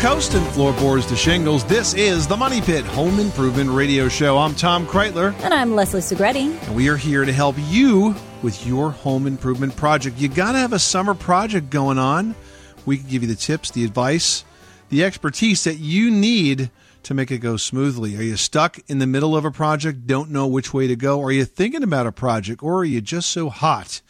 Coast and floorboards to shingles, this is the Money Pit Home Improvement Radio Show. I'm Tom Kraeutler, And I'm Leslie Segrete. and we are here to help you with your home improvement project. You got to have a summer project going on. We can give you the tips, the advice, the expertise that you need to make it go smoothly. Are you stuck in the middle of a project, don't know which way to go? Are you thinking about a project, or are you just so hot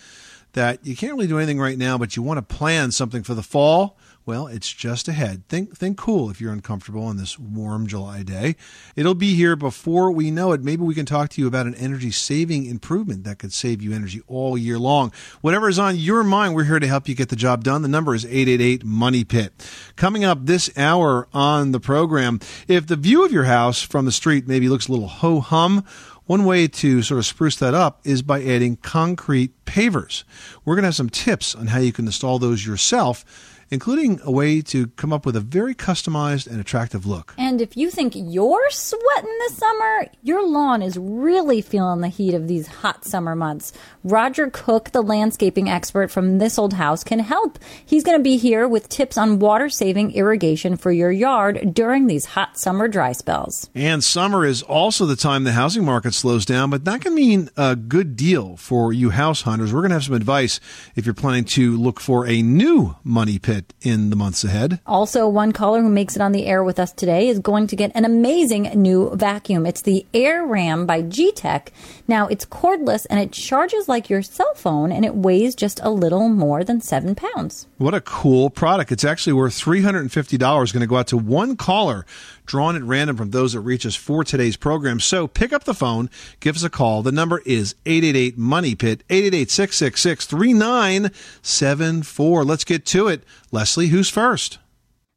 that you can't really do anything right now, but you want to plan something for the fall? Well, it's just ahead. Think think cool if you're uncomfortable on this warm July day. It'll be here before we know it. Maybe we can talk to you about an energy saving improvement that could save you energy all year long. Whatever is on your mind, we're here to help you get the job done. The number is 888 Money Pit. Coming up this hour on the program, if the view of your house from the street maybe looks a little ho hum, one way to sort of spruce that up is by adding concrete pavers. We're going to have some tips on how you can install those yourself, including a way to come up with a very customized and attractive look. And if you think you're sweating this summer, your lawn is really feeling the heat of these hot summer months. Roger Cook, the landscaping expert from This Old House, can help. He's going to be here with tips on water saving irrigation for your yard during these hot summer dry spells. And summer is also the time the housing market slows down, but that can mean a good deal for you house hunters. We're going to have some advice if you're planning to look for a new money pit in the months ahead. Also, one caller who makes it on the air with us today is going to get an amazing new vacuum. It's the Air Ram by Gtech. Now, it's cordless and it charges like your cell phone and it weighs just a little more than seven pounds. What a cool product. It's actually worth $350 going to go out to one caller drawn at random from those that reach us for today's program. So pick up the phone, give us a call. The number is 888 Money Pit, 888 666 3974. Let's get to it. Leslie, who's first?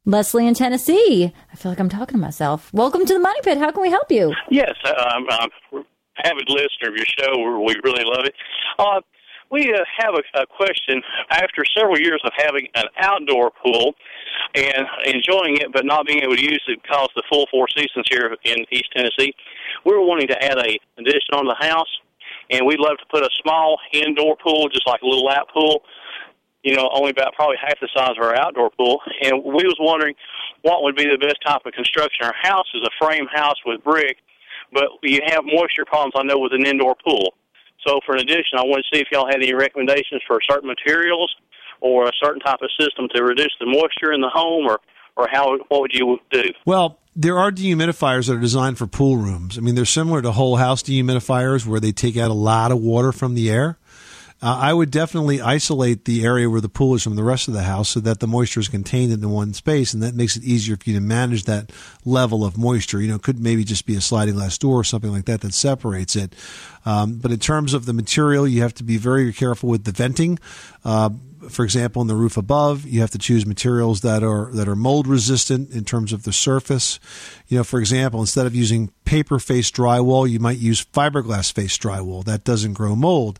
Leslie in Tennessee. I feel like I'm talking to myself. Welcome to the Money Pit. How can we help you? Yes, uh, I'm, I'm an avid listener of your show. We we really love it. Uh, we uh, have a, a question. After several years of having an outdoor pool and enjoying it, but not being able to use it because the full four seasons here in East Tennessee, we were wanting to add a addition on the house, and we'd love to put a small indoor pool, just like a little lap pool. You know, only about probably half the size of our outdoor pool, and we was wondering what would be the best type of construction. Our house is a frame house with brick, but you have moisture problems, I know, with an indoor pool. So, for an addition, I want to see if y'all had any recommendations for certain materials or a certain type of system to reduce the moisture in the home, or or how what would you do? Well, there are dehumidifiers that are designed for pool rooms. I mean, they're similar to whole house dehumidifiers where they take out a lot of water from the air. Uh, I would definitely isolate the area where the pool is from the rest of the house so that the moisture is contained in one space, and that makes it easier for you to manage that level of moisture. You know, it could maybe just be a sliding glass door or something like that that separates it. Um, but in terms of the material, you have to be very careful with the venting. Uh, for example, in the roof above, you have to choose materials that are that are mold resistant in terms of the surface. You know, for example, instead of using paper face drywall, you might use fiberglass face drywall. That doesn't grow mold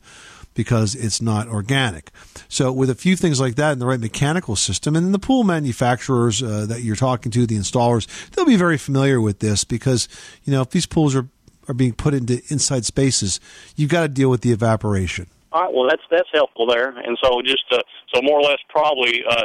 because it's not organic. So, with a few things like that and the right mechanical system, and the pool manufacturers uh, that you're talking to, the installers, they'll be very familiar with this because you know if these pools are are being put into inside spaces, you've got to deal with the evaporation. All right, well that's that's helpful there, and so just uh, so more or less probably uh,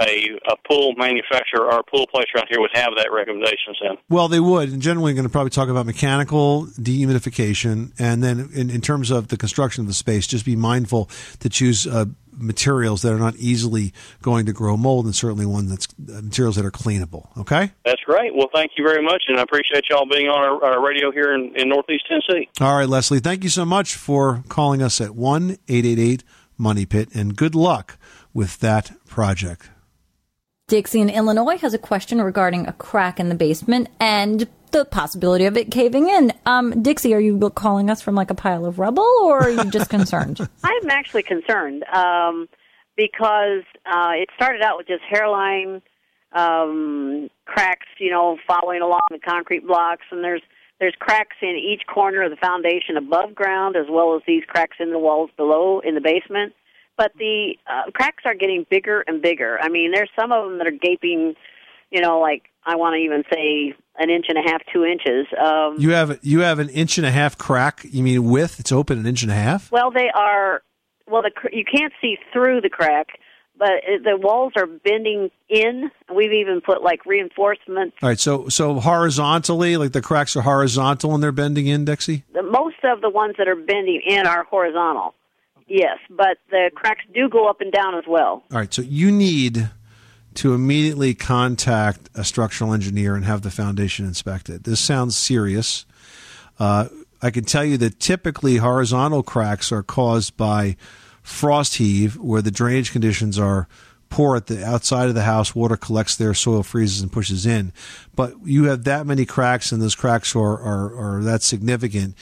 a a pool manufacturer or a pool place around here would have that recommendations then. Well, they would. And generally, going to probably talk about mechanical dehumidification. And then, in, in terms of the construction of the space, just be mindful to choose uh, materials that are not easily going to grow mold and certainly one that's uh, materials that are cleanable. Okay? That's great. Well, thank you very much, and I appreciate y'all being on our, our radio here in, in Northeast Tennessee. All right, Leslie, thank you so much for calling us at 1 888 Money Pit, and good luck with that project. Dixie in Illinois has a question regarding a crack in the basement and the possibility of it caving in. Um, Dixie, are you calling us from like a pile of rubble or are you just concerned? I'm actually concerned um, because uh, it started out with just hairline um, cracks, you know, following along the concrete blocks, and there's there's cracks in each corner of the foundation above ground, as well as these cracks in the walls below in the basement. But the uh, cracks are getting bigger and bigger. I mean, there's some of them that are gaping, you know, like I want to even say an inch and a half, two inches. Um, You have you have an inch and a half crack. You mean width? It's open an inch and a half. well, they are. Well, the cr- you can't see through the crack, but it, the walls are bending in. We've even put like reinforcements. All right. So so horizontally, like the cracks are horizontal and they're bending in, Dixie. The, most of the ones that are bending in are horizontal. Yes, but the cracks do go up and down as well. All right. So you need to immediately contact a structural engineer and have the foundation inspected. This sounds serious. Uh, I can tell you that typically horizontal cracks are caused by frost heave, where the drainage conditions are poor at the outside of the house. Water collects there, soil freezes and pushes in. But you have that many cracks, and those cracks are, are, are that significant.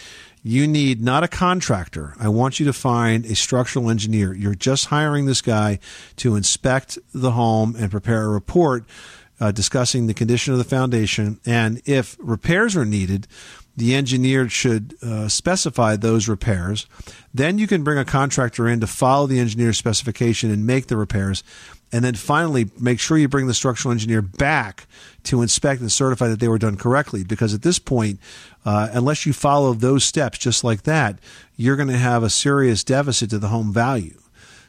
You need not a contractor. I want you to find a structural engineer. You're just hiring this guy to inspect the home and prepare a report uh, discussing the condition of the foundation. And if repairs are needed, the engineer should uh, specify those repairs. Then you can bring a contractor in to follow the engineer's specification and make the repairs. And then finally, make sure you bring the structural engineer back to inspect and certify that they were done correctly. Because at this point, uh, unless you follow those steps just like that, you're going to have a serious deficit to the home value.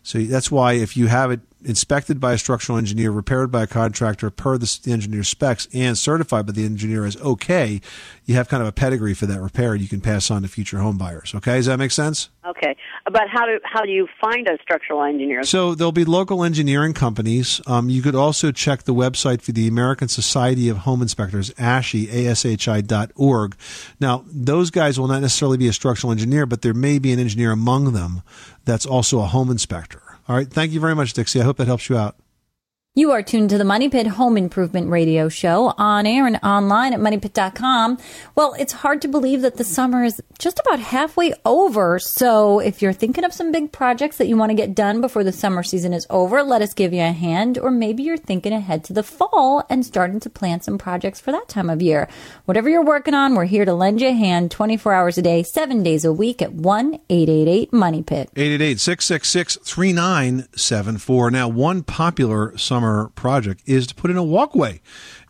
So that's why if you have it inspected by a structural engineer, repaired by a contractor per the, the engineer's specs, and certified by the engineer as okay, you have kind of a pedigree for that repair you can pass on to future home buyers. Okay, does that make sense? Okay, but how do how do you find a structural engineer? So there'll be local engineering companies. Um, you could also check the website for the American Society of Home Inspectors, ASHI, A-S-H-I dot org. Now, those guys will not necessarily be a structural engineer, but there may be an engineer among them that's also a home inspector. All right. Thank you very much, Dixie. I hope that helps you out. You are tuned to the Money Pit Home Improvement Radio Show on air and online at moneypit.com. Well, it's hard to believe that the summer is just about halfway over. So if you're thinking of some big projects that you want to get done before the summer season is over, let us give you a hand. Or maybe you're thinking ahead to the fall and starting to plan some projects for that time of year. Whatever you're working on, we're here to lend you a hand 24 hours a day, seven days a week at 1 888 Money Pit. 888-666-3974. Now, one popular summer project is to put in a walkway.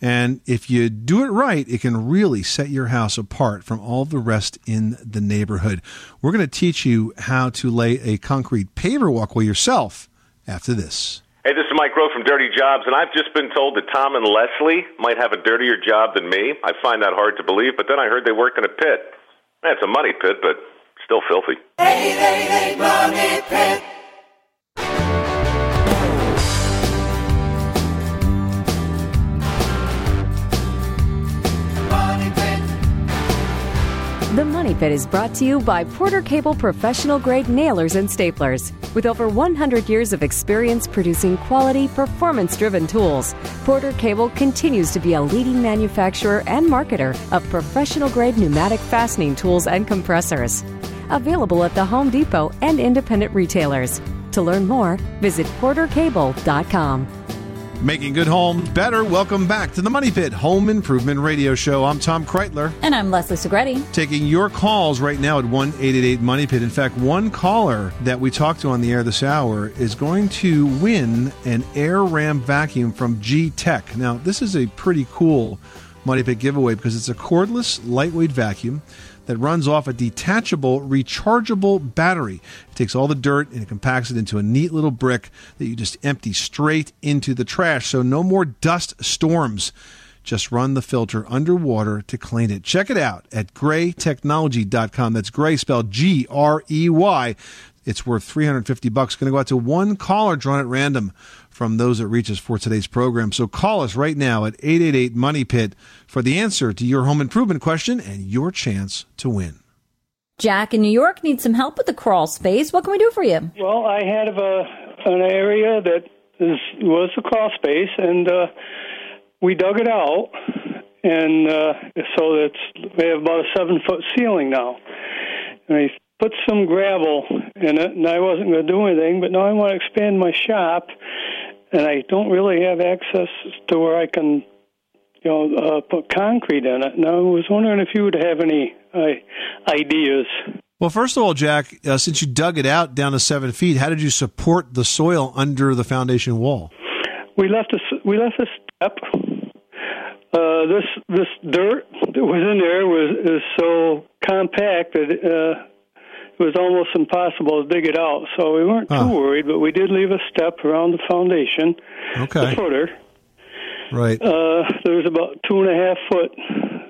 And if you do it right, it can really set your house apart from all the rest in the neighborhood. We're going to teach you how to lay a concrete paver walkway yourself after this. Hey, this is Mike Rowe from Dirty Jobs, and I've just been told that Tom and Leslie might have a dirtier job than me. I find that hard to believe, but then I heard they work in a pit. It's a money pit, but still filthy. 888 Money Pit. Money Pit is brought to you by Porter Cable Professional Grade Nailers and Staplers. With over 100 years of experience producing quality, performance driven tools, Porter Cable continues to be a leading manufacturer and marketer of professional grade pneumatic fastening tools and compressors. Available at the Home Depot and independent retailers. To learn more, visit portercable.com. Making good homes better. Welcome back to the Money Pit Home Improvement Radio Show. I'm Tom Kraeutler. And I'm Leslie Segrete. taking your calls right now at 1 888 Money Pit. In fact, one caller that we talked to on the air this hour is going to win an Air Ram vacuum from Gtech. Now, this is a pretty cool Money Pit giveaway because it's a cordless, lightweight vacuum that runs off a detachable, rechargeable battery. It takes all the dirt and it compacts it into a neat little brick that you just empty straight into the trash. So, no more dust storms. Just run the filter underwater to clean it. Check it out at greytechnology.com. That's gray spelled G R E Y. It's worth 350 bucks. Going to go out to one caller drawn at random from those that reach us for today's program. So call us right now at 888 Money Pit for the answer to your home improvement question and your chance to win. Jack in New York needs some help with the crawl space. What can we do for you? Well, I had a an area that is was a crawl space, and uh, we dug it out, and uh, so it's we have about a seven foot ceiling now. And I put some gravel in it, and I wasn't going to do anything, but now I want to expand my shop, and I don't really have access to where I can. You know, uh, put concrete in it. Now, I was wondering if you would have any uh, ideas. Well, first of all, Jack, uh, since you dug it out down to seven feet, how did you support the soil under the foundation wall? we left a we left a step uh, this this dirt that was in there was is so compact that uh, it was almost impossible to dig it out. So we weren't Huh. too worried, but we did leave a step around the foundation, Okay. the footer. Right. Uh, there was about two and a half foot.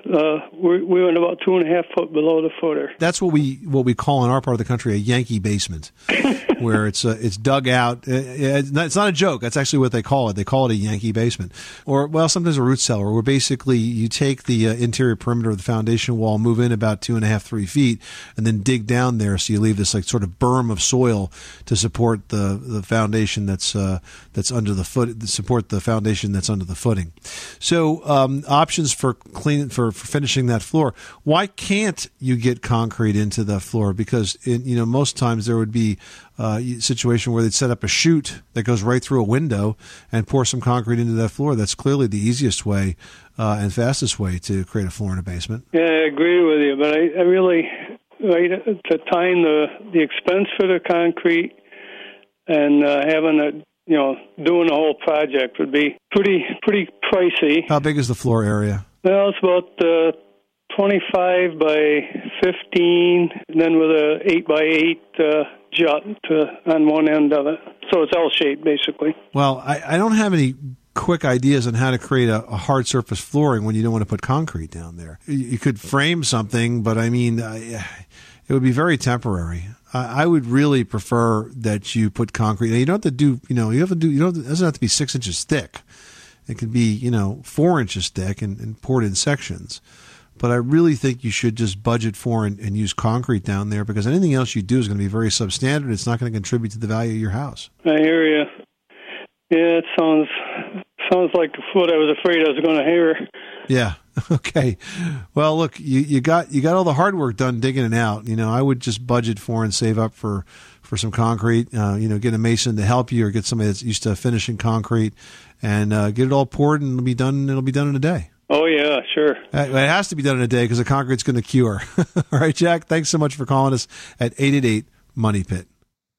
Uh, we, we went about two and a half foot below the footer. That's what we what we call in our part of the country a Yankee basement, where it's uh, it's dug out. Uh, It's not, it's not a joke. That's actually what they call it. They call it a Yankee basement, or well, sometimes a root cellar, where basically you take the uh, interior perimeter of the foundation wall, move in about two and a half three feet, and then dig down there. So you leave this like sort of berm of soil to support the the foundation that's uh, that's under the foot support the foundation that's under the footing. So um, options for clean for, for finishing that floor. Why can't you get concrete into the floor? Because in, you know most times there would be uh, a situation where they'd set up a chute that goes right through a window and pour some concrete into that floor. That's clearly the easiest way uh, and fastest way to create a floor in a basement. Yeah, I agree with you, but I, I really right to time the the expense for the concrete and uh, having a you know doing the whole project would be pretty pretty pricey. How big is the floor area? Well, it's about uh, 25 by 15, and then with a 8 by 8 uh, jut to, on one end of it. So it's L shaped, basically. Well, I, I don't have any quick ideas on how to create a, a hard surface flooring when you don't want to put concrete down there. You, you could frame something, but I mean, uh, it would be very temporary. I, I would really prefer that you put concrete. Now, you don't have to do, you know, you have to do, you don't, it doesn't have to be six inches thick. It could be, you know, four inches thick and, and poured in sections. But I really think you should just budget for and, and use concrete down there because anything else you do is going to be very substandard. It's not going to contribute to the value of your house. I hear you. Yeah, it sounds sounds like what I was afraid I was going to hear. Yeah. Okay. Well, look, you, you got you got all the hard work done digging it out. You know, I would just budget for and save up for for some concrete. Uh, you know, get a mason to help you, or get somebody that's used to finishing concrete, and uh, get it all poured, and it'll be done. It'll be done in a day. Oh yeah, sure. Uh, It has to be done in a day because the concrete's going to cure. all right, Jack. Thanks so much for calling us at eight eight eight Money Pit.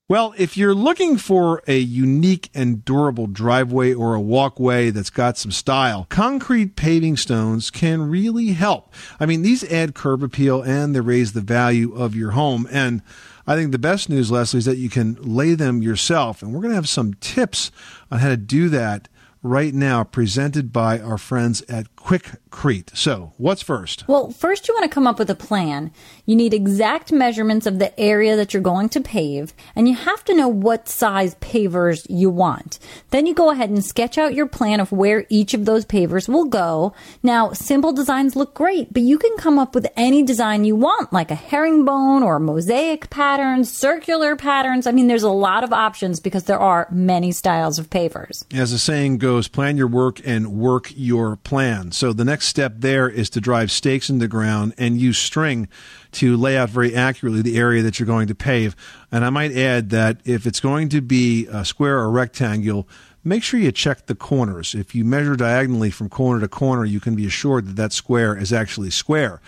Well, if you're looking for a unique and durable driveway or a walkway that's got some style, concrete paving stones can really help. I mean, these add curb appeal and they raise the value of your home. And I think the best news, Leslie, is that you can lay them yourself. And we're going to have some tips on how to do that right now, presented by our friends at Quikrete. So, what's first? Well, first you want to come up with a plan. You need exact measurements of the area that you're going to pave, and you have to know what size pavers you want. Then you go ahead and sketch out your plan of where each of those pavers will go. Now, simple designs look great, but you can come up with any design you want, like a herringbone or mosaic patterns, circular patterns. I mean, there's a lot of options because there are many styles of pavers. As the saying goes, plan your work and work your plan. So the next step there is to drive stakes in the ground and use string to lay out very accurately the area that you're going to pave. And I might add that if it's going to be a square or rectangle, make sure you check the corners. If you measure diagonally from corner to corner, you can be assured that that square is actually square.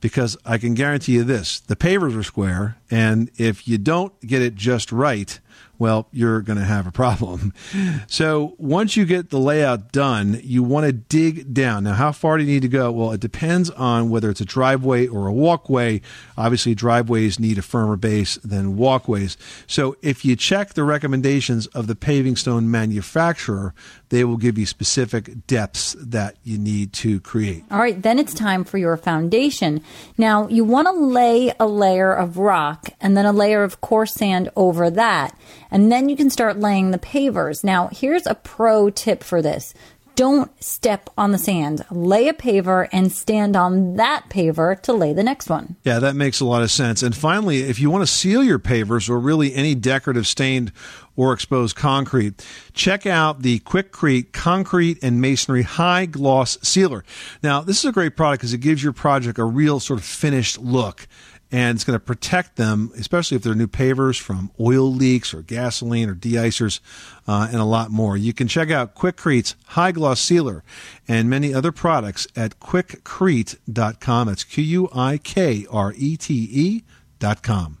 Because I can guarantee you this the pavers are square, and if you don't get it just right, well, you're going to have a problem. So once you get the layout done, you want to dig down. Now, how far do you need to go? Well, it depends on whether it's a driveway or a walkway. Obviously, driveways need a firmer base than walkways. So if you check the recommendations of the paving stone manufacturer, they will give you specific depths that you need to create. All right, then it's time for your foundation. Now, you want to lay a layer of rock and then a layer of coarse sand over that. And then you can start laying the pavers. Now, here's a pro tip for this. Don't step on the sand. Lay a paver and stand on that paver to lay the next one. Yeah, that makes a lot of sense. And finally, if you want to seal your pavers or really any decorative stained or exposed concrete, check out the Quikrete Concrete and Masonry High Gloss Sealer. Now, this is a great product because it gives your project a real sort of finished look. And it's going to protect them, especially if they're new pavers from oil leaks or gasoline or de-icers uh, and a lot more. You can check out Quikrete's High Gloss Sealer and many other products at quikrete.com. That's Q-U-I-K-R-E-T-E E dot com.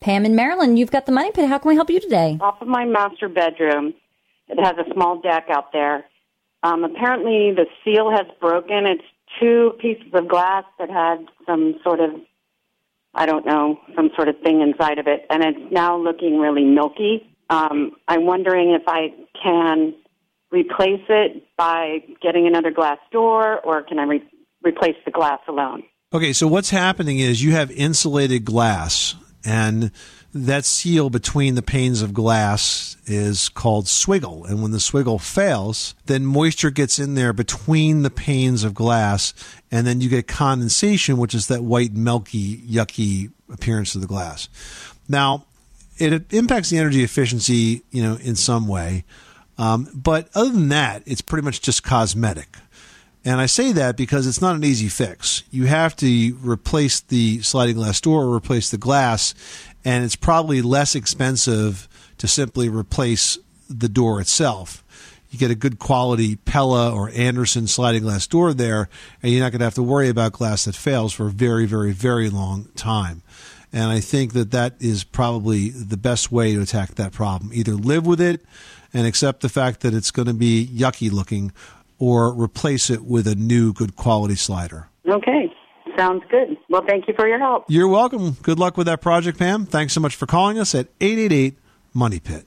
Pam in Maryland, you've got the money pit. How can we help you today? off of my master bedroom. It has a small deck out there. Um, apparently, the seal has broken. It's two pieces of glass that had some sort of, I don't know, some sort of thing inside of it, and it's now looking really milky. Um, I'm wondering if I can replace it by getting another glass door, or can I re- replace the glass alone? Okay, so what's happening is you have insulated glass, and that seal between the panes of glass is called swiggle. And when the swiggle fails, then moisture gets in there between the panes of glass, and then you get condensation, which is that white, milky, yucky appearance of the glass. Now, it impacts the energy efficiency, you know, in some way. Um, but other than that, it's pretty much just cosmetic. And I say that because it's not an easy fix. You have to replace the sliding glass door or replace the glass, and it's probably less expensive to simply replace the door itself. You get a good quality Pella or Andersen sliding glass door there, and you're not going to have to worry about glass that fails for a very, very, very long time. And I think that that is probably the best way to attack that problem. Either live with it and accept the fact that it's going to be yucky looking, or replace it with a new good quality slider. Okay, sounds good. Well, thank you for your help. You're welcome. Good luck with that project, Pam. Thanks so much for calling us at 888 Money Pit.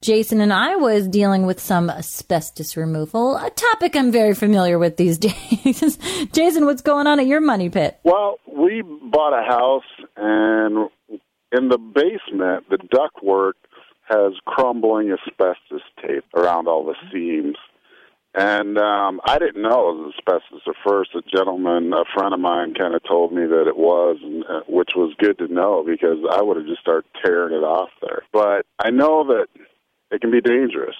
Jason and I was dealing with some asbestos removal, a topic I'm very familiar with these days. Jason, what's going on at your money pit? Well, we bought a house, and in the basement, the ductwork has crumbling asbestos tape around all the seams. And um, I didn't know it was asbestos at first. A gentleman, a friend of mine, kind of told me that it was, and, uh, which was good to know because I would have just started tearing it off there. But I know that it can be dangerous,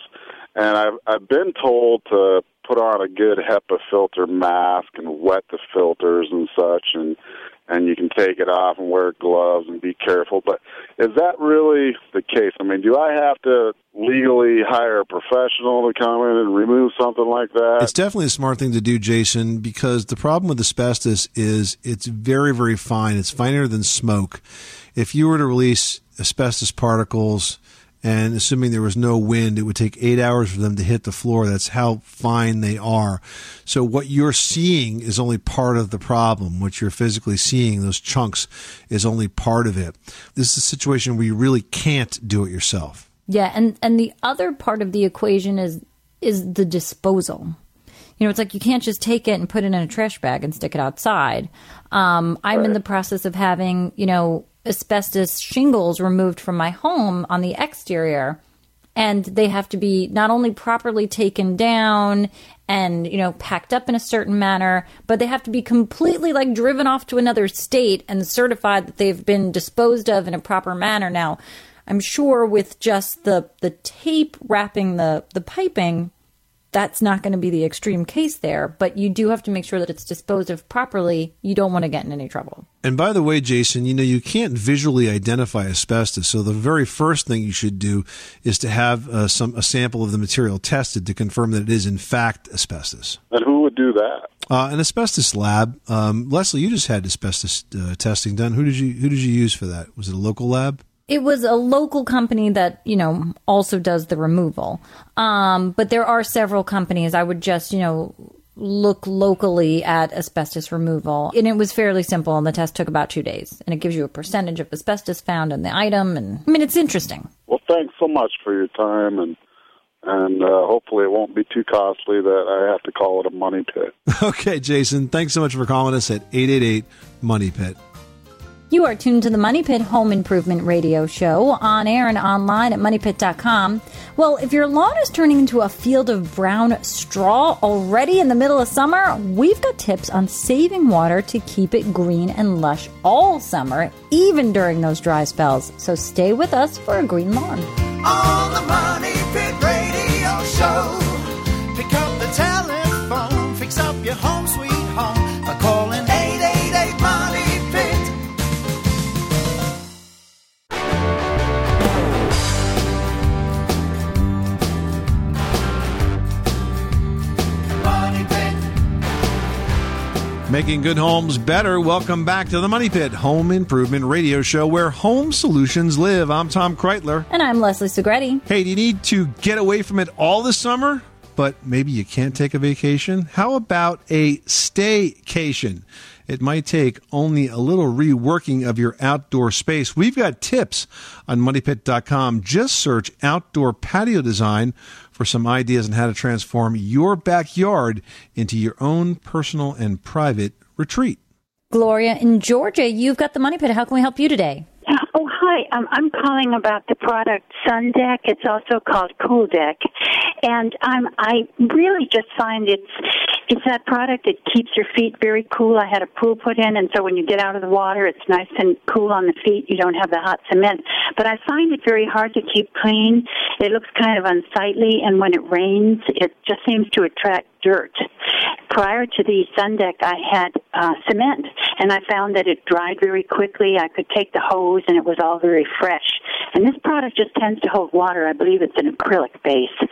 and I've I've been told to put on a good HEPA filter mask and wet the filters and such, and and you can take it off and wear gloves and be careful. But is that really the case? I mean, do I have to legally hire a professional to come in and remove something like that? It's definitely a smart thing to do, Jason, because the problem with asbestos is it's very, very fine. It's finer than smoke. If you were to release asbestos particles, and assuming there was no wind, it would take eight hours for them to hit the floor. That's how fine they are. So what you're seeing is only part of the problem. What you're physically seeing, those chunks, is only part of it. This is a situation where you really can't do it yourself. Yeah, and and the other part of the equation is is the disposal. You know, it's like you can't just take it and put it in a trash bag and stick it outside. Um, I'm in the process of having, you know, asbestos shingles removed from my home on the exterior. And they have to be not only properly taken down and you know packed up in a certain manner but they have to be completely like driven off to another state and certified that they've been disposed of in a proper manner. Now i'm sure with just the the tape wrapping the the piping that's not going to be the extreme case there, but you do have to make sure that it's disposed of properly. You don't want to get in any trouble. And by the way, Jason, you know, you can't visually identify asbestos. So the very first thing you should do is to have uh, some a sample of the material tested to confirm that it is in fact asbestos. And who would do that? Uh, an asbestos lab. Um, Leslie, you just had asbestos uh, testing done. Who did you who did you use for that? Was it a local lab? It was a local company that, you know, also does the removal. Um, but there are several companies. I would just, you know, look locally at asbestos removal. And it was fairly simple, and the test took about two days. And it gives you a percentage of asbestos found in the item. And I mean, it's interesting. Well, thanks so much for your time, and and uh, hopefully it won't be too costly that I have to call it a money pit. Okay, Jason, thanks so much for calling us at 888 Money Pit. You are tuned to the Money Pit Home Improvement Radio Show on air and online at moneypit.com. Well, if your lawn is turning into a field of brown straw already in the middle of summer, we've got tips on saving water to keep it green and lush all summer, even during those dry spells. So stay with us for a green lawn. Making good homes better. Welcome back to the Money Pit Home Improvement Radio Show where home solutions live. I'm Tom Kraeutler. And I'm Leslie Segrete. Hey, do you need to get away from it all this summer? but maybe you can't take a vacation? How about a staycation? It might take only a little reworking of your outdoor space. We've got tips on moneypit.com. Just search outdoor patio design for some ideas on how to transform your backyard into your own personal and private retreat. Gloria in Georgia, you've got the money pit. How can we help you today? Oh, hi. Um, I'm calling about the product Sun Deck. It's also called Cool Deck. And um, I really just find it's it's that product that keeps your feet very cool. I had a pool put in, and so when you get out of the water, it's nice and cool on the feet. You don't have the hot cement. But I find it very hard to keep clean. It looks kind of unsightly, and when it rains, it just seems to attract dirt. Prior to the sun deck, I had uh, cement, and I found that it dried very quickly. I could take the hose, and it was all very fresh. And this product just tends to hold water. I believe it's an acrylic base.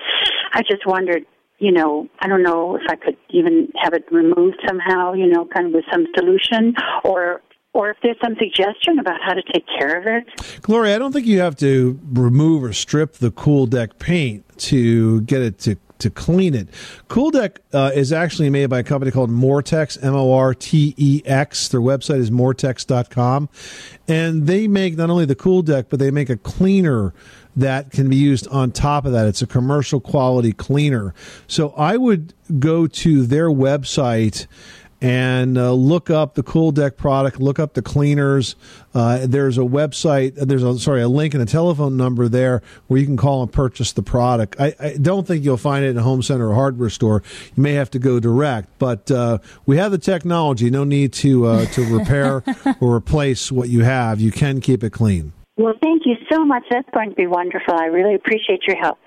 I just wondered, you know, I don't know if I could even have it removed somehow, you know, kind of with some solution, or or if there's some suggestion about how to take care of it. Gloria, I don't think you have to remove or strip the cool deck paint to get it to to clean it. Cool Deck uh, is actually made by a company called Mortex, M O R T E X. Their website is mortex.com. And they make not only the Cool Deck, but they make a cleaner that can be used on top of that. It's a commercial quality cleaner. So I would go to their website and uh, look up the Cool Deck product, look up the cleaners. Uh, there's a website, there's a sorry, a link and a telephone number there where you can call and purchase the product. I, I don't think you'll find it in a home center or hardware store. You may have to go direct, but uh, we have the technology. No need to uh, to repair or replace what you have. You can keep it clean. Well, thank you so much. That's going to be wonderful. I really appreciate your help.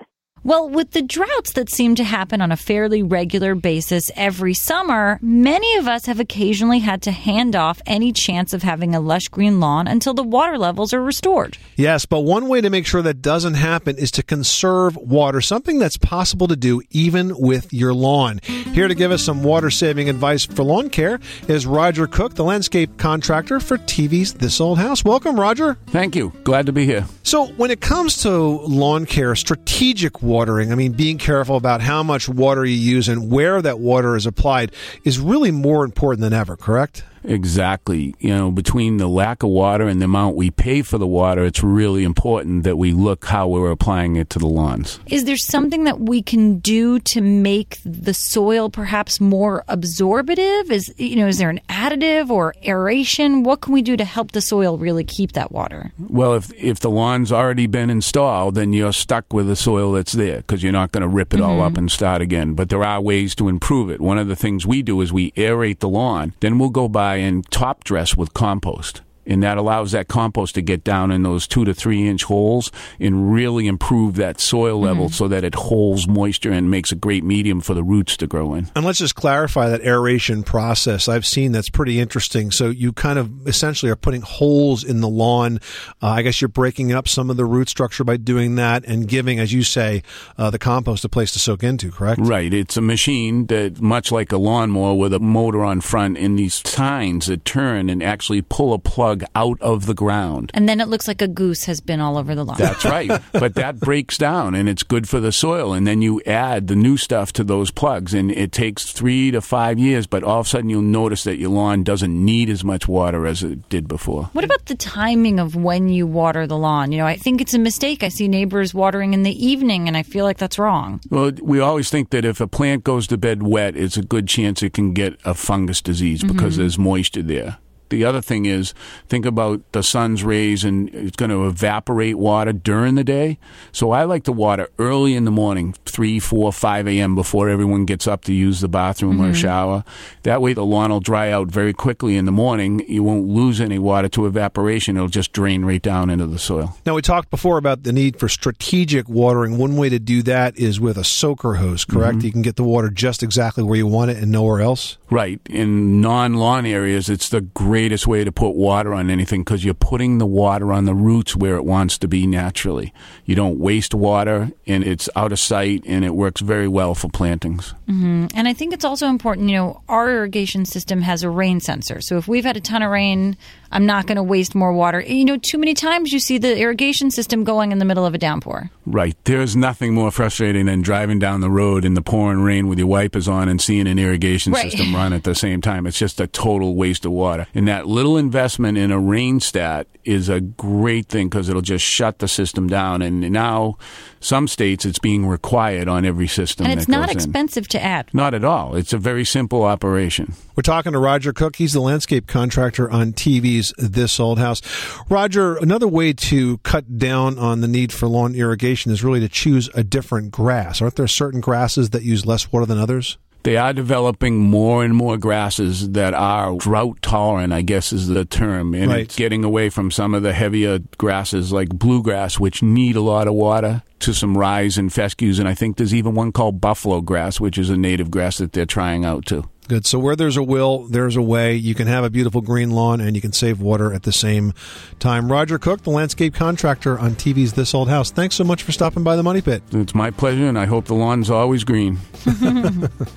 Well, with the droughts that seem to happen on a fairly regular basis every summer, many of us have occasionally had to hand off any chance of having a lush green lawn until the water levels are restored. Yes, but one way to make sure that doesn't happen is to conserve water, something that's possible to do even with your lawn. Here to give us some water saving advice for lawn care is Roger Cook, the landscape contractor for TV's This Old House. Welcome, Roger. Thank you. Glad to be here. So, when it comes to lawn care, strategic watering, I mean, being careful about how much water you use and where that water is applied is really more important than ever, correct? Exactly. You know, between the lack of water and the amount we pay for the water, it's really important that we look how we're applying it to the lawns. Is there something that we can do to make the soil perhaps more absorbative? Is you know, is there an additive or aeration? What can we do to help the soil really keep that water? Well, if if the lawn's already been installed, then you're stuck with the soil that's there because you're not going to rip it all up mm-hmm. and start again. But there are ways to improve it. One of the things we do is we aerate the lawn. Then we'll go by and top dress with compost. And that allows that compost to get down in those two to three inch holes and really improve that soil level so that it holds moisture and makes a great medium for the roots to grow in. And let's just clarify that aeration process. I've seen that's pretty interesting. So you kind of essentially are putting holes in the lawn. Uh, I guess you're breaking up some of the root structure by doing that and giving, as you say, uh, the compost a place to soak into, correct? Right. It's a machine that, much like a lawnmower with a motor on front, and these tines that turn and actually pull a plug out of the ground. And then it looks like a goose has been all over the lawn. That's right. but that breaks down and it's good for the soil. And then you add the new stuff to those plugs. And it takes three to five years, but all of a sudden you'll notice that your lawn doesn't need as much water as it did before. What about the timing of when you water the lawn? You know, I think it's a mistake. I see neighbors watering in the evening, and I feel like that's wrong. Well, we always think that if a plant goes to bed wet, it's a good chance it can get a fungus disease because Mhm. there's moisture there. The other thing is think about the sun's rays and it's going to evaporate water during the day. So I like to water early in the morning, 3, 4, 5 a.m. before everyone gets up to use the bathroom or Mhm. shower. That way the lawn will dry out very quickly in the morning. You won't lose any water to evaporation. It'll just drain right down into the soil. Now, we talked before about the need for strategic watering. One way to do that is with a soaker hose, correct? Mhm. You can get the water just exactly where you want it and nowhere else. Right. In non lawn areas, it's the great greatest way to put water on anything because you're putting the water on the roots where it wants to be naturally. You don't waste water, and it's out of sight, and it works very well for plantings. hmm And I think it's also important, you know, our irrigation system has a rain sensor. So if we've had a ton of rain, I'm not going to waste more water. You know, too many times you see the irrigation system going in the middle of a downpour. Right. There's nothing more frustrating than driving down the road in the pouring rain with your wipers on and seeing an irrigation Right. system run at the same time. It's just a total waste of water. And that little investment in a rain stat is a great thing because it'll just shut the system down. And now, some states, it's being required on every system. And it's that not goes in. expensive to add. Not at all. It's a very simple operation. We're talking to Roger Cook. He's the landscape contractor on TV's This Old House. Roger, another way to cut down on the need for lawn irrigation is really to choose a different grass. Aren't there certain grasses that use less water than others? They are developing more and more grasses that are drought tolerant, I guess is the term. And Right. it's getting away from some of the heavier grasses like bluegrass, which need a lot of water, to some rye and fescues. And I think there's even one called buffalo grass, which is a native grass that they're trying out too. Good. So where there's a will, there's a way. You can have a beautiful green lawn and you can save water at the same time. Roger Cook, the landscape contractor on TV's This Old House. Thanks so much for stopping by the Money Pit. It's my pleasure, and I hope the lawn's always green.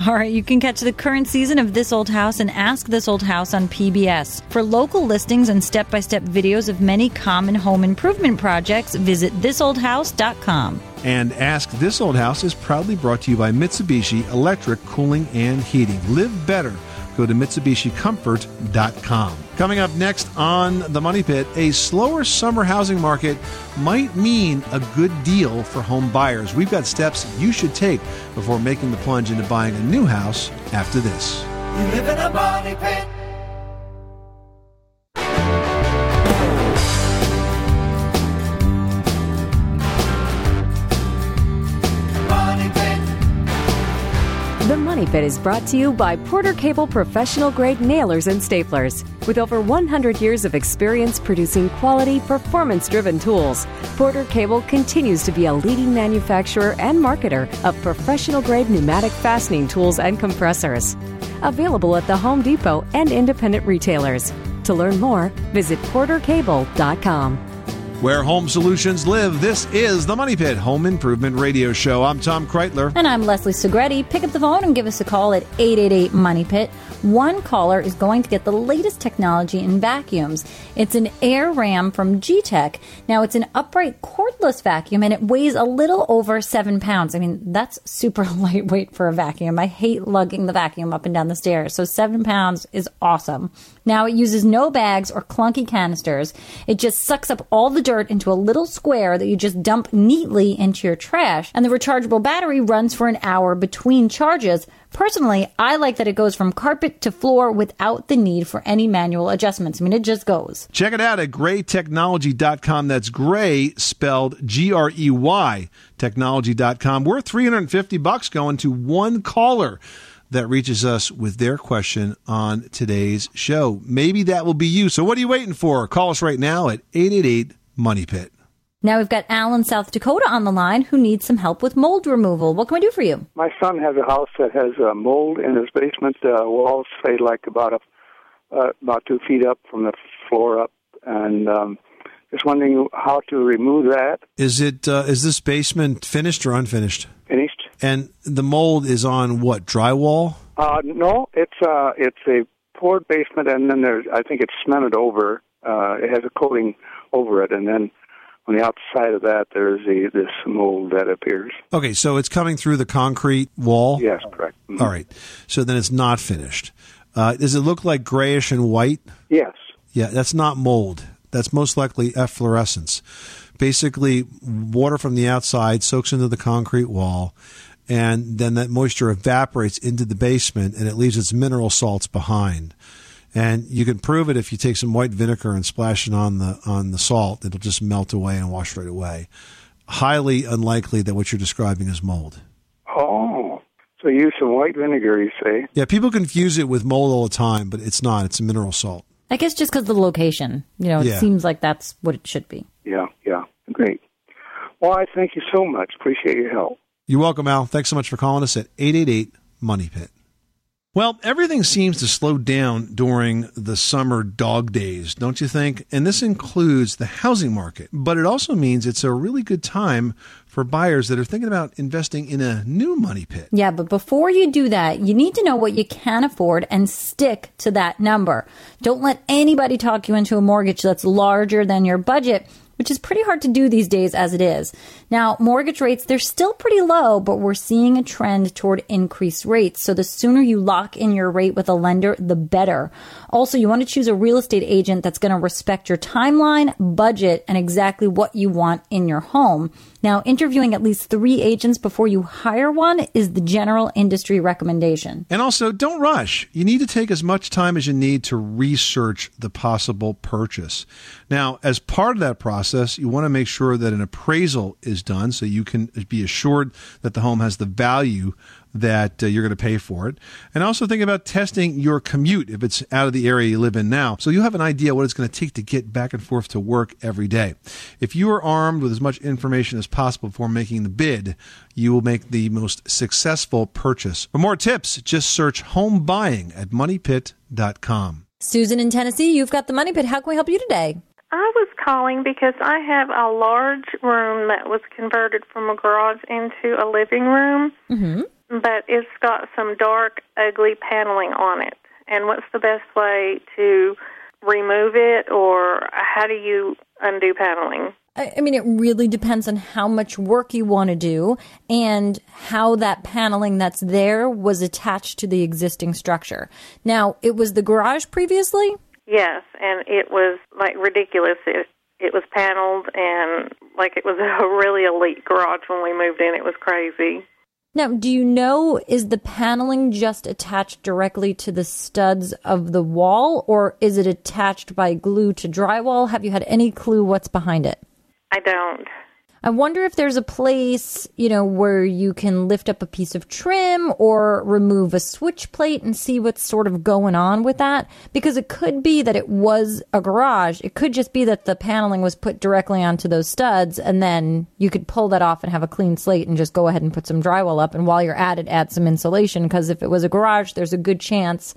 All right, you can catch the current season of This Old House and Ask This Old House on PBS. For local listings and step by step videos of many common home improvement projects, visit thisoldhouse.com. And Ask This Old House is proudly brought to you by Mitsubishi Electric Cooling and Heating. Live better. Go to MitsubishiComfort.com. Coming up next on The Money Pit, a slower summer housing market might mean a good deal for home buyers. We've got steps you should take before making the plunge into buying a new house after this. You live in a money pit. The Money Pit is brought to you by Porter Cable Professional Grade Nailers and Staplers. With over 100 years of experience producing quality, performance driven tools, Porter Cable continues to be a leading manufacturer and marketer of professional grade pneumatic fastening tools and compressors. Available at the Home Depot and independent retailers. To learn more, visit portercable.com. Where home solutions live, this is The Money Pit Home Improvement Radio Show. I'm Tom Kraeutler. And I'm Leslie Segrete. Pick up the phone and give us a call at 888 Money Pit. One caller is going to get the latest technology in vacuums. It's an Air Ram from Gtech. Now, it's an upright cordless vacuum and it weighs a little over seven pounds. I mean, that's super lightweight for a vacuum. I hate lugging the vacuum up and down the stairs. So, seven pounds is awesome. Now, it uses no bags or clunky canisters. It just sucks up all the dirt into a little square that you just dump neatly into your trash. And the rechargeable battery runs for an hour between charges. Personally, I like that it goes from carpet to floor without the need for any manual adjustments. I mean, it just goes. Check it out at greytechnology.com. That's gray spelled G R E Y technology.com. We're 350 bucks going to one caller that reaches us with their question on today's show. Maybe that will be you. So what are you waiting for? Call us right now at 888 Money Pit. Now we've got Alan, South Dakota on the line who needs some help with mold removal. What can we do for you? My son has a house that has uh, mold in his basement. Uh, walls say like about a uh, about two feet up from the floor up, and um, just wondering how to remove that. Is it uh, is this basement finished or unfinished? And the mold is on what drywall? Uh, no, it's uh, it's a poured basement, and then there's I think it's cemented over. Uh, it has a coating over it, and then on the outside of that there's a, this mold that appears. Okay, so it's coming through the concrete wall. Yes, correct. Mhm. All right, so then it's not finished. Uh, does it look like grayish and white? Yes. Yeah, that's not mold. That's most likely efflorescence. Basically, water from the outside soaks into the concrete wall, and then that moisture evaporates into the basement and it leaves its mineral salts behind. And you can prove it if you take some white vinegar and splash it on the on the salt; it'll just melt away and wash right away. Highly unlikely that what you're describing is mold. Oh, so use some white vinegar, you say? Yeah, people confuse it with mold all the time, but it's not. It's a mineral salt. I guess just because of the location. You know, it Yeah. seems like that's what it should be. Yeah, yeah. Great. Well, I thank you so much. Appreciate your help. You're welcome, Al. Thanks so much for calling us at 888 Money Pit. Well, everything seems to slow down during the summer dog days, don't you think? And this includes the housing market, but it also means it's a really good time for buyers that are thinking about investing in a new money pit. Yeah, but before you do that, you need to know what you can afford and stick to that number. Don't let anybody talk you into a mortgage that's larger than your budget which is pretty hard to do these days as it is. Now, mortgage rates, they're still pretty low, but we're seeing a trend toward increased rates. So the sooner you lock in your rate with a lender, the better. Also, you want to choose a real estate agent that's going to respect your timeline, budget, and exactly what you want in your home. Now, interviewing at least three agents before you hire one is the general industry recommendation. And also, don't rush. You need to take as much time as you need to research the possible purchase. Now, as part of that process, you want to make sure that an appraisal is done so you can be assured that the home has the value that uh, you're going to pay for it. And also think about testing your commute if it's out of the area you live in now. So you have an idea what it's going to take to get back and forth to work every day. If you are armed with as much information as possible before making the bid, you will make the most successful purchase. For more tips, just search home buying at moneypit.com. Susan in Tennessee, you've got the money pit. How can we help you today? I was calling because I have a large room that was converted from a garage into a living room. Mm-hmm but it's got some dark, ugly paneling on it. And what's the best way to remove it, or how do you undo paneling? I mean, it really depends on how much work you want to do and how that paneling that's there was attached to the existing structure. Now, it was the garage previously? Yes, and it was like ridiculous. It, it was paneled and like it was a really elite garage when we moved in. It was crazy. Now, do you know is the paneling just attached directly to the studs of the wall or is it attached by glue to drywall? Have you had any clue what's behind it? I don't. I wonder if there's a place, you know, where you can lift up a piece of trim or remove a switch plate and see what's sort of going on with that. Because it could be that it was a garage. It could just be that the paneling was put directly onto those studs and then you could pull that off and have a clean slate and just go ahead and put some drywall up. And while you're at it, add some insulation. Because if it was a garage, there's a good chance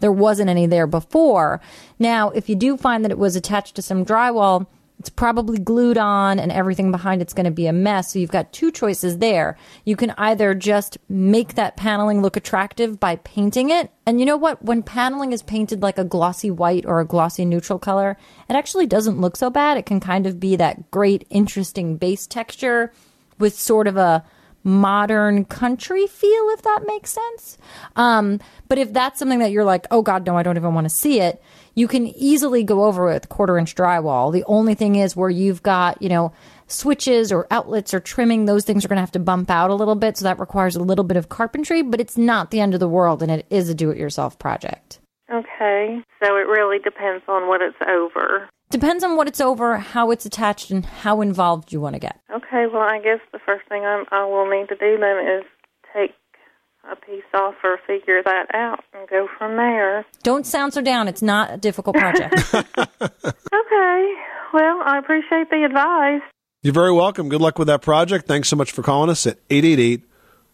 there wasn't any there before. Now, if you do find that it was attached to some drywall, it's probably glued on and everything behind it's going to be a mess. So you've got two choices there. You can either just make that paneling look attractive by painting it. And you know what? When paneling is painted like a glossy white or a glossy neutral color, it actually doesn't look so bad. It can kind of be that great, interesting base texture with sort of a modern country feel, if that makes sense. Um, but if that's something that you're like, oh God, no, I don't even want to see it, you can easily go over with quarter inch drywall. The only thing is where you've got, you know, switches or outlets or trimming, those things are going to have to bump out a little bit. So that requires a little bit of carpentry, but it's not the end of the world and it is a do it yourself project. Okay. So it really depends on what it's over. Depends on what it's over, how it's attached, and how involved you want to get. Okay. Well, I guess the first thing I'm, I will need to do then is take a piece off or figure that out and go from there. Don't sound so down. It's not a difficult project. okay. Well, I appreciate the advice. You're very welcome. Good luck with that project. Thanks so much for calling us at 888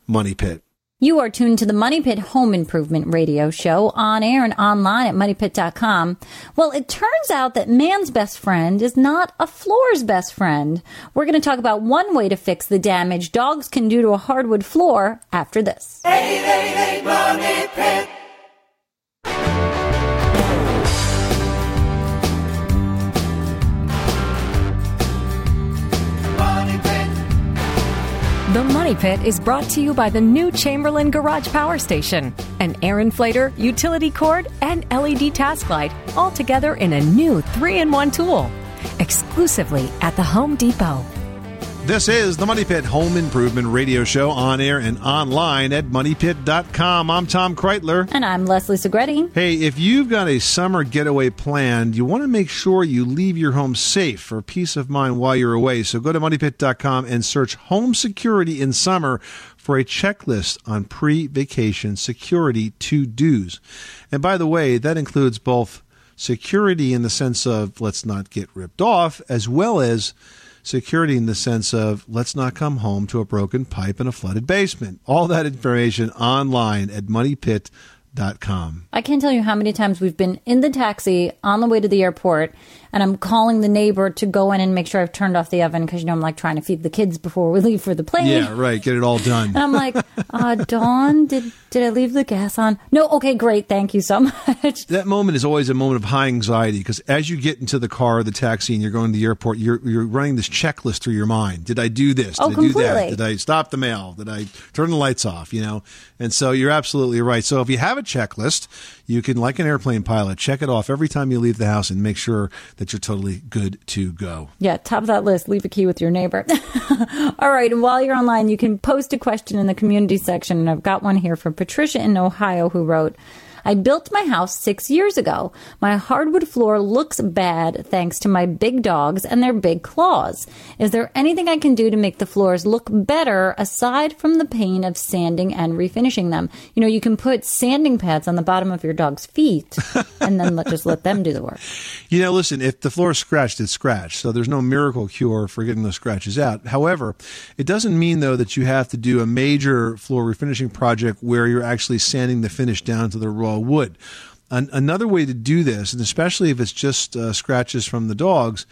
Money Pit. You are tuned to the Money Pit Home Improvement Radio Show on air and online at moneypit.com. Well, it turns out that man's best friend is not a floor's best friend. We're going to talk about one way to fix the damage dogs can do to a hardwood floor after this. 888 Money Pit. The Money Pit is brought to you by the new Chamberlain Garage Power Station, an air inflator, utility cord, and LED task light, all together in a new three in one tool. Exclusively at the Home Depot. This is the Money Pit Home Improvement Radio Show on air and online at moneypit.com. I'm Tom Kraeutler. And I'm Leslie Segrete. Hey, if you've got a summer getaway planned, you want to make sure you leave your home safe for peace of mind while you're away. So go to moneypit.com and search home security in summer for a checklist on pre vacation security to dos. And by the way, that includes both security in the sense of let's not get ripped off, as well as security in the sense of let's not come home to a broken pipe and a flooded basement. All that information online at moneypit.com. I can't tell you how many times we've been in the taxi on the way to the airport, and I'm calling the neighbor to go in and make sure I've turned off the oven because you know I'm like trying to feed the kids before we leave for the plane. Yeah, right. Get it all done. And I'm like, uh, Dawn, did did I leave the gas on? No. Okay, great. Thank you so much. That moment is always a moment of high anxiety because as you get into the car, the taxi, and you're going to the airport, you're you're running this checklist through your mind. Did I do this? Did Oh, I do that? completely. Did I stop the mail? Did I turn the lights off? You know, and so you're absolutely right. So if you have a checklist, you can, like an airplane pilot, check it off every time you leave the house and make sure that you're totally good to go. Yeah, top of that list, leave a key with your neighbor. All right, and while you're online, you can post a question in the community section. And I've got one here from Patricia in Ohio who wrote, I built my house six years ago. My hardwood floor looks bad thanks to my big dogs and their big claws. Is there anything I can do to make the floors look better aside from the pain of sanding and refinishing them? You know, you can put sanding pads on the bottom of your dog's feet and then let, just let them do the work. You know, listen, if the floor is scratched, it's scratched. So there's no miracle cure for getting those scratches out. However, it doesn't mean, though, that you have to do a major floor refinishing project where you're actually sanding the finish down to the raw wood. An- another way to do this, and especially if it's just uh, scratches from the dogs,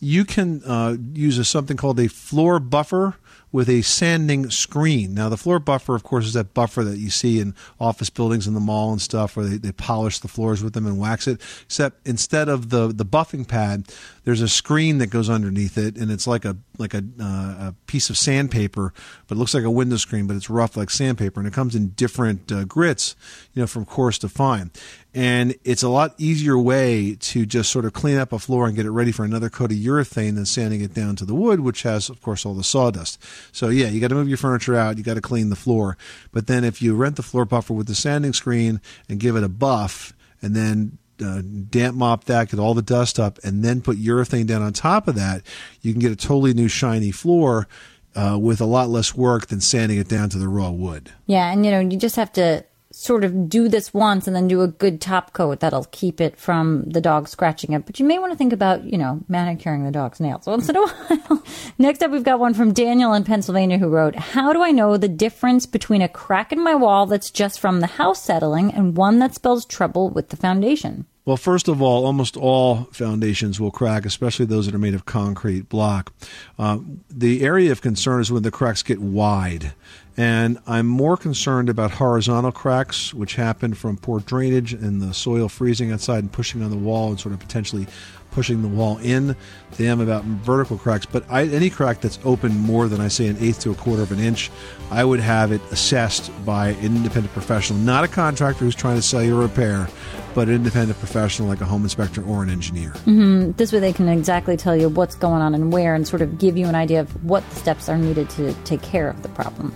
you can uh, use a, something called a floor buffer with a sanding screen. Now, the floor buffer, of course, is that buffer that you see in office buildings in the mall and stuff where they, they polish the floors with them and wax it. Except instead of the, the buffing pad, there's a screen that goes underneath it, and it's like a like a, uh, a piece of sandpaper, but it looks like a window screen, but it's rough like sandpaper, and it comes in different uh, grits, you know, from coarse to fine. And it's a lot easier way to just sort of clean up a floor and get it ready for another coat of urethane than sanding it down to the wood, which has, of course, all the sawdust. So yeah, you got to move your furniture out. You got to clean the floor. But then if you rent the floor buffer with the sanding screen and give it a buff, and then uh, damp mop that, get all the dust up, and then put urethane down on top of that, you can get a totally new shiny floor uh, with a lot less work than sanding it down to the raw wood. Yeah, and you know, you just have to sort of do this once and then do a good top coat that'll keep it from the dog scratching it. But you may want to think about, you know, manicuring the dog's nails once in a while. Next up, we've got one from Daniel in Pennsylvania who wrote, How do I know the difference between a crack in my wall that's just from the house settling and one that spells trouble with the foundation? Well, first of all, almost all foundations will crack, especially those that are made of concrete block. Uh, the area of concern is when the cracks get wide. And I'm more concerned about horizontal cracks, which happen from poor drainage and the soil freezing outside and pushing on the wall and sort of potentially pushing the wall in. They am about vertical cracks, but I, any crack that's open more than I say an eighth to a quarter of an inch, I would have it assessed by an independent professional, not a contractor who's trying to sell you a repair, but an independent professional like a home inspector or an engineer. hmm This way, they can exactly tell you what's going on and where, and sort of give you an idea of what steps are needed to take care of the problem.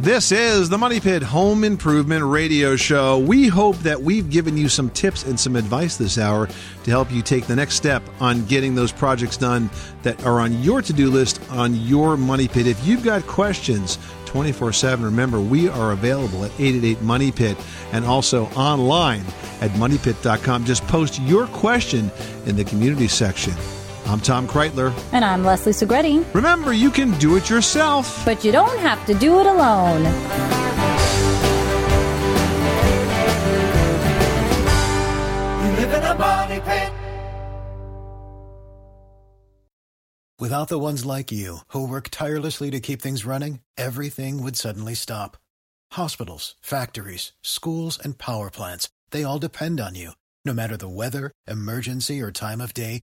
This is the Money Pit Home Improvement Radio Show. We hope that we've given you some tips and some advice this hour to help you take the next step on getting those projects done that are on your to do list on your Money Pit. If you've got questions 24 7, remember we are available at 888 Money Pit and also online at moneypit.com. Just post your question in the community section. I'm Tom Kraeutler. And I'm Leslie Segrete. Remember, you can do it yourself. But you don't have to do it alone. You live in a money pit. Without the ones like you, who work tirelessly to keep things running, everything would suddenly stop. Hospitals, factories, schools, and power plants, they all depend on you. No matter the weather, emergency, or time of day,